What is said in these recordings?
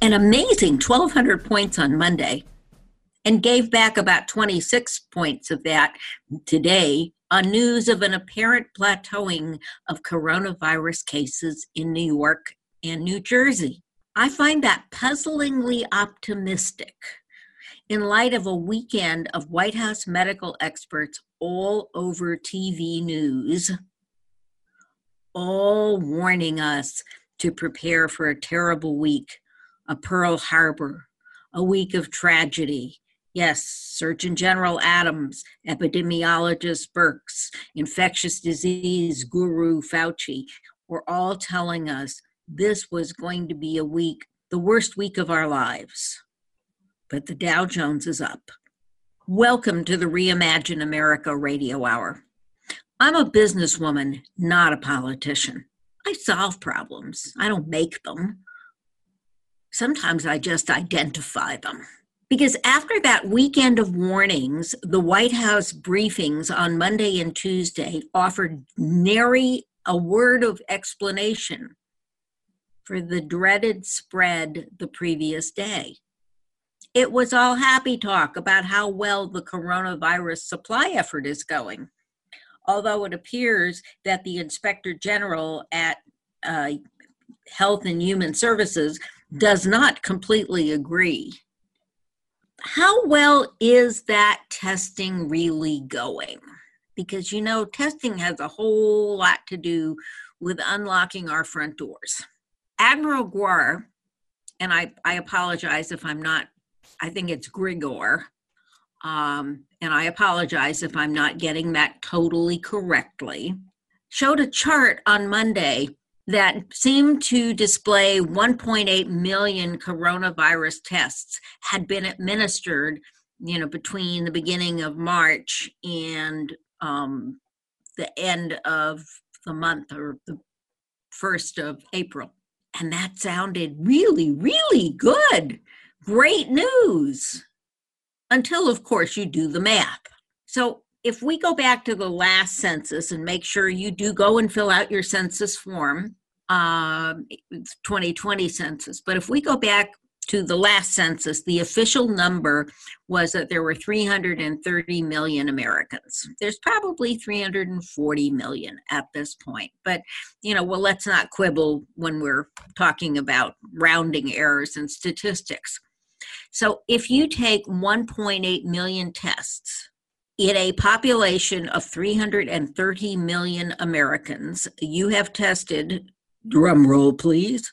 an amazing 1,200 points on Monday and gave back about 26 points of that today on news of an apparent plateauing of coronavirus cases in New York and New Jersey. I find that puzzlingly optimistic in light of a weekend of White House medical experts all over TV news, all warning us to prepare for a terrible week, a Pearl Harbor, a week of tragedy, Yes, Surgeon General Adams, epidemiologist Birx, infectious disease guru Fauci were all telling us this was going to be a week, the worst week of our lives. But the Dow Jones is up. Welcome to the Reimagine America Radio Hour. I'm a businesswoman, not a politician. I solve problems, I don't make them. Sometimes I just identify them. Because after that weekend of warnings, the White House briefings on Monday and Tuesday offered nary a word of explanation for the dreaded spread the previous day. It was all happy talk about how well the coronavirus supply effort is going. Although it appears that the inspector general at uh, Health and Human Services does not completely agree how well is that testing really going? Because you know, testing has a whole lot to do with unlocking our front doors. Admiral Guar, and I, I apologize if I'm not, I think it's Grigor, um, and I apologize if I'm not getting that totally correctly, showed a chart on Monday that seemed to display 1.8 million coronavirus tests had been administered you know between the beginning of march and um, the end of the month or the first of april. And that sounded really really good. Great news. Until of course you do the math. So if we go back to the last census and make sure you do go and fill out your census form, uh, 2020 census, but if we go back to the last census, the official number was that there were 330 million Americans. There's probably 340 million at this point. But, you know, well, let's not quibble when we're talking about rounding errors and statistics. So if you take 1.8 million tests, in a population of 330 million Americans, you have tested, drum roll please,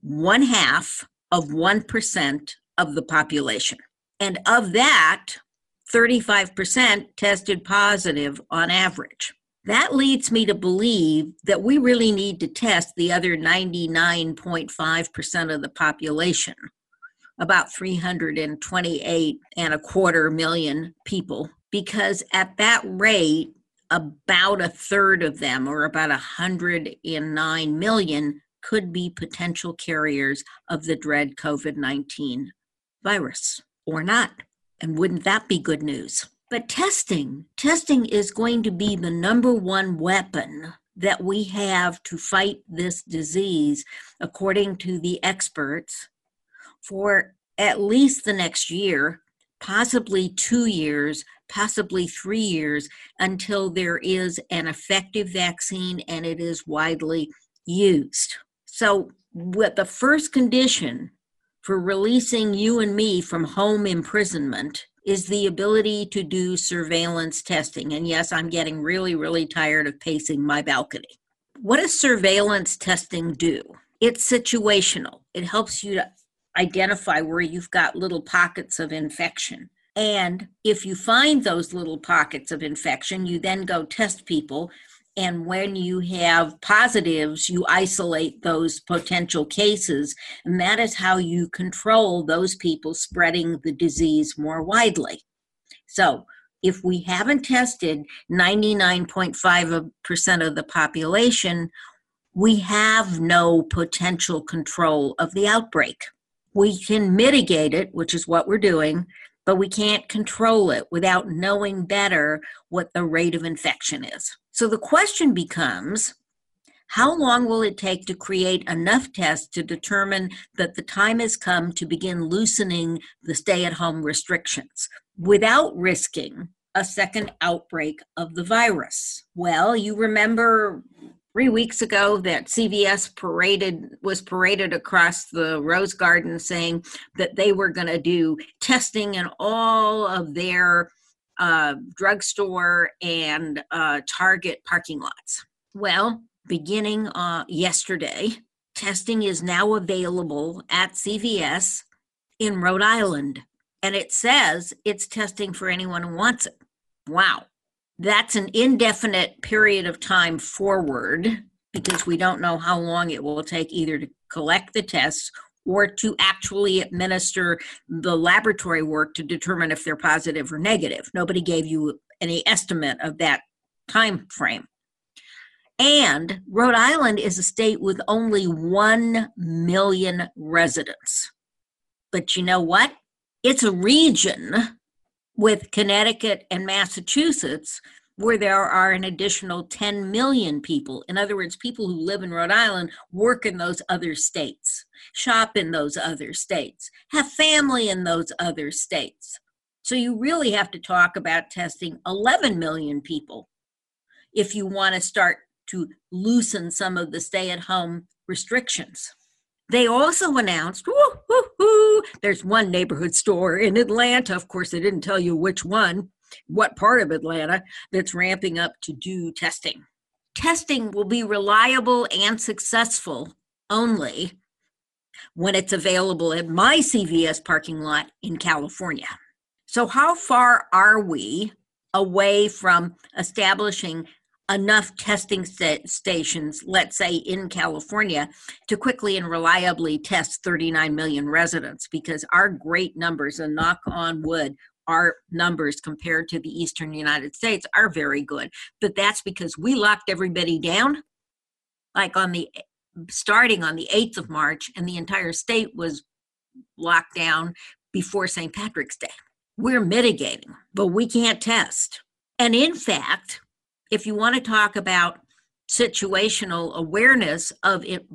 one half of 1% of the population. And of that, 35% tested positive on average. That leads me to believe that we really need to test the other 99.5% of the population, about 328 and a quarter million people because at that rate, about a third of them, or about 109 million, could be potential carriers of the dread COVID 19 virus or not. And wouldn't that be good news? But testing, testing is going to be the number one weapon that we have to fight this disease, according to the experts, for at least the next year, possibly two years, possibly three years until there is an effective vaccine and it is widely used. So, what the first condition for releasing you and me from home imprisonment is the ability to do surveillance testing. And yes, I'm getting really, really tired of pacing my balcony. What does surveillance testing do? It's situational, it helps you to identify where you've got little pockets of infection. And if you find those little pockets of infection, you then go test people And when you have positives, you isolate those potential cases. And that is how you control those people spreading the disease more widely. So, if we haven't tested 99.5% of the population, we have no potential control of the outbreak. We can mitigate it, which is what we're doing, but we can't control it without knowing better what the rate of infection is. So the question becomes how long will it take to create enough tests to determine that the time has come to begin loosening the stay at home restrictions without risking a second outbreak of the virus? Well, you remember three weeks ago that CVS paraded was paraded across the Rose Garden saying that they were going to do testing in all of their uh, drugstore and uh, Target parking lots. Well, beginning uh, yesterday, testing is now available at CVS in Rhode Island, and it says it's testing for anyone who wants it. Wow that's an indefinite period of time forward because we don't know how long it will take either to collect the tests or to actually administer the laboratory work to determine if they're positive or negative. Nobody gave you any estimate of that time frame. And Rhode Island is a state with only 1 million residents. But you know what? It's a region with Connecticut and Massachusetts, where there are an additional 10 million people. In other words, people who live in Rhode Island work in those other states, shop in those other states, have family in those other states. So you really have to talk about testing 11 million people if you want to start to loosen some of the stay at home restrictions. They also announced, woo, woo, woo, there's one neighborhood store in Atlanta. Of course, they didn't tell you which one, what part of Atlanta, that's ramping up to do testing. Testing will be reliable and successful only when it's available at my CVS parking lot in California. So, how far are we away from establishing enough testing st- stations, let's say in California, to quickly and reliably test 39 million residents because our great numbers, and knock on wood, our numbers compared to the eastern United States are very good. But that's because we locked everybody down, like on the starting on the 8th of March, and the entire state was locked down before St. Patrick's Day. We're mitigating, but we can't test. And in fact, if you want to talk about situational awareness of it,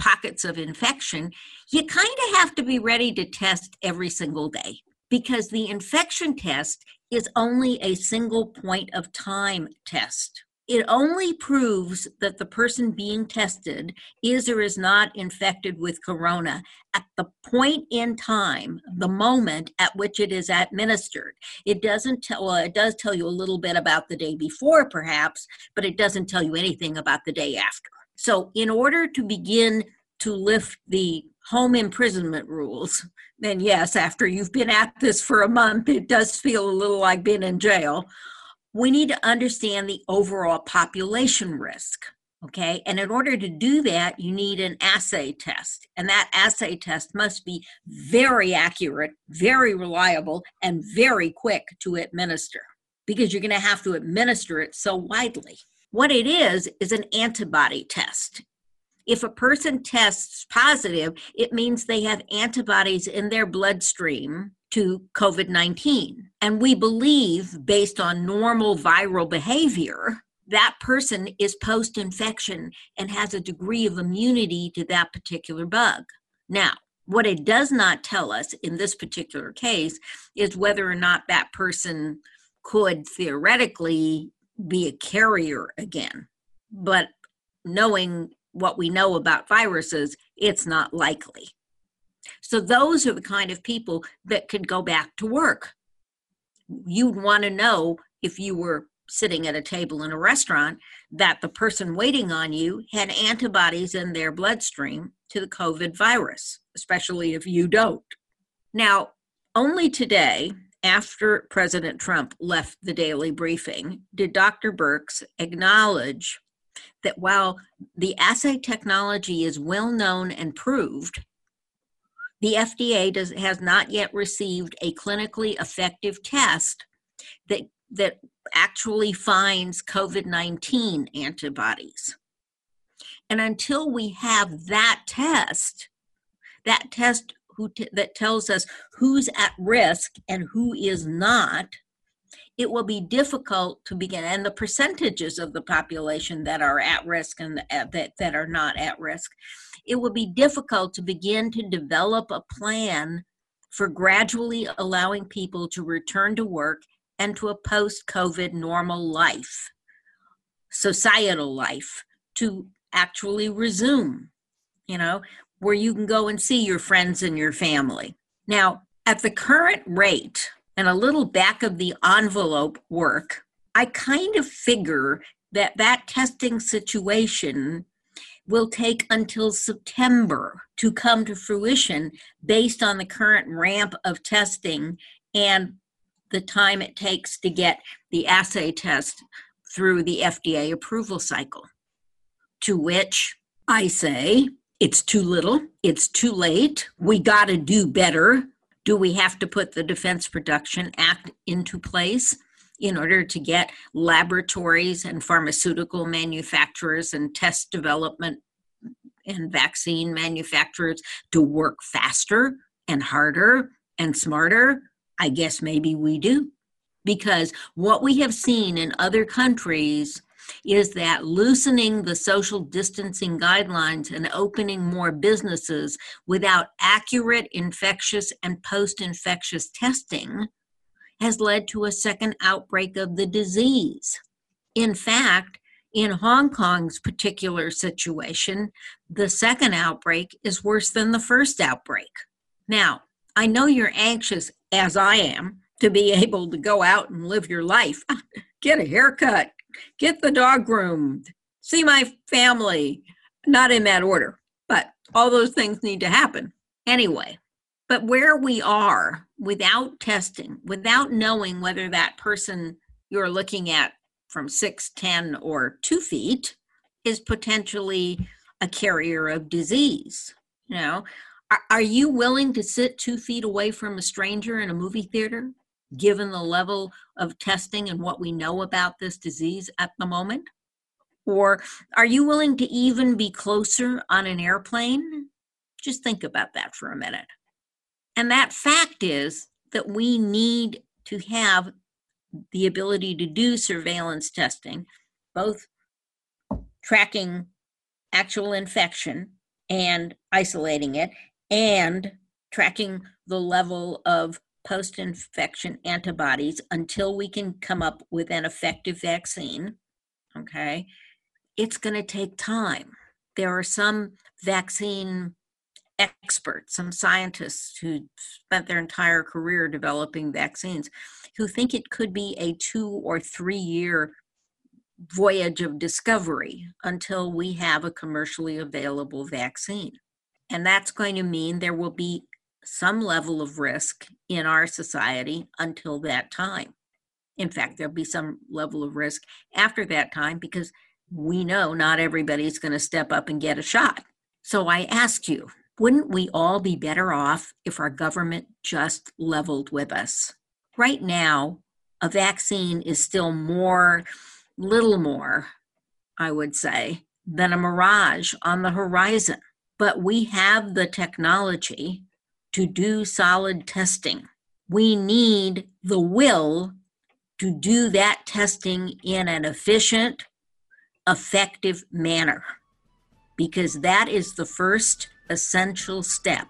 pockets of infection, you kind of have to be ready to test every single day because the infection test is only a single point of time test it only proves that the person being tested is or is not infected with corona at the point in time the moment at which it is administered. It doesn't tell well, it does tell you a little bit about the day before perhaps but it doesn't tell you anything about the day after. So in order to begin to lift the home imprisonment rules then yes after you've been at this for a month it does feel a little like being in jail we need to understand the overall population risk. Okay, and in order to do that, you need an assay test, and that assay test must be very accurate, very reliable, and very quick to administer because you're going to have to administer it so widely. What it is, is an antibody test. If a person tests positive, it means they have antibodies in their bloodstream to COVID 19. And we believe, based on normal viral behavior, that person is post infection and has a degree of immunity to that particular bug. Now, what it does not tell us in this particular case is whether or not that person could theoretically be a carrier again. But knowing what we know about viruses, it's not likely. So those are the kind of people that could go back to work. You'd want to know if you were sitting at a table in a restaurant that the person waiting on you had antibodies in their bloodstream to the COVID virus, especially if you don't. Now, only today, after President Trump left the daily briefing, did Dr. Birx acknowledge that while the assay technology is well known and proved, the FDA does, has not yet received a clinically effective test that, that actually finds COVID 19 antibodies. And until we have that test, that test who t- that tells us who's at risk and who is not, it will be difficult to begin and the percentages of the population that are at risk and uh, that, that are not at risk it will be difficult to begin to develop a plan for gradually allowing people to return to work and to a post covid normal life societal life to actually resume you know where you can go and see your friends and your family. Now at the current rate and a little back of the envelope work, I kind of figure that that testing situation will take until September to come to fruition based on the current ramp of testing and the time it takes to get the assay test through the FDA approval cycle. To which I say, it's too little, it's too late, we got to do better. Do we have to put the Defense Production Act into place in order to get laboratories and pharmaceutical manufacturers and test development and vaccine manufacturers to work faster and harder and smarter? I guess maybe we do. Because what we have seen in other countries is that loosening the social distancing guidelines and opening more businesses without accurate infectious and post infectious testing has led to a second outbreak of the disease. In fact, in Hong Kong's particular situation, the second outbreak is worse than the first outbreak. Now, I know you're anxious, as I am, to be able to go out and live your life, get a haircut, get the dog groomed, see my family. Not in that order, but all those things need to happen anyway. But where we are without testing, without knowing whether that person you're looking at from six, 10, or two feet is potentially a carrier of disease. You know, are, are you willing to sit two feet away from a stranger in a movie theater? Given the level of testing and what we know about this disease at the moment? Or are you willing to even be closer on an airplane? Just think about that for a minute. And that fact is that we need to have the ability to do surveillance testing, both tracking actual infection and isolating it, and tracking the level of post infection antibodies until we can come up with an effective vaccine. Okay. It's going to take time. There are some vaccine experts, some scientists who spent their entire career developing vaccines, who think it could be a two or three year voyage of discovery until we have a commercially available vaccine. And that's going to mean there will be some level of risk in our society until that time. In fact, there'll be some level of risk after that time because we know not everybody's going to step up and get a shot. So I ask you, wouldn't we all be better off if our government just leveled with us? Right now, a vaccine is still more, little more, I would say, than a mirage on the horizon. But we have the technology to do solid testing. We need the will to do that testing in an efficient, effective manner because that is the first essential step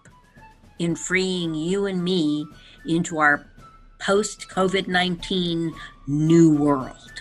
in freeing you and me into our post COVID 19 new world.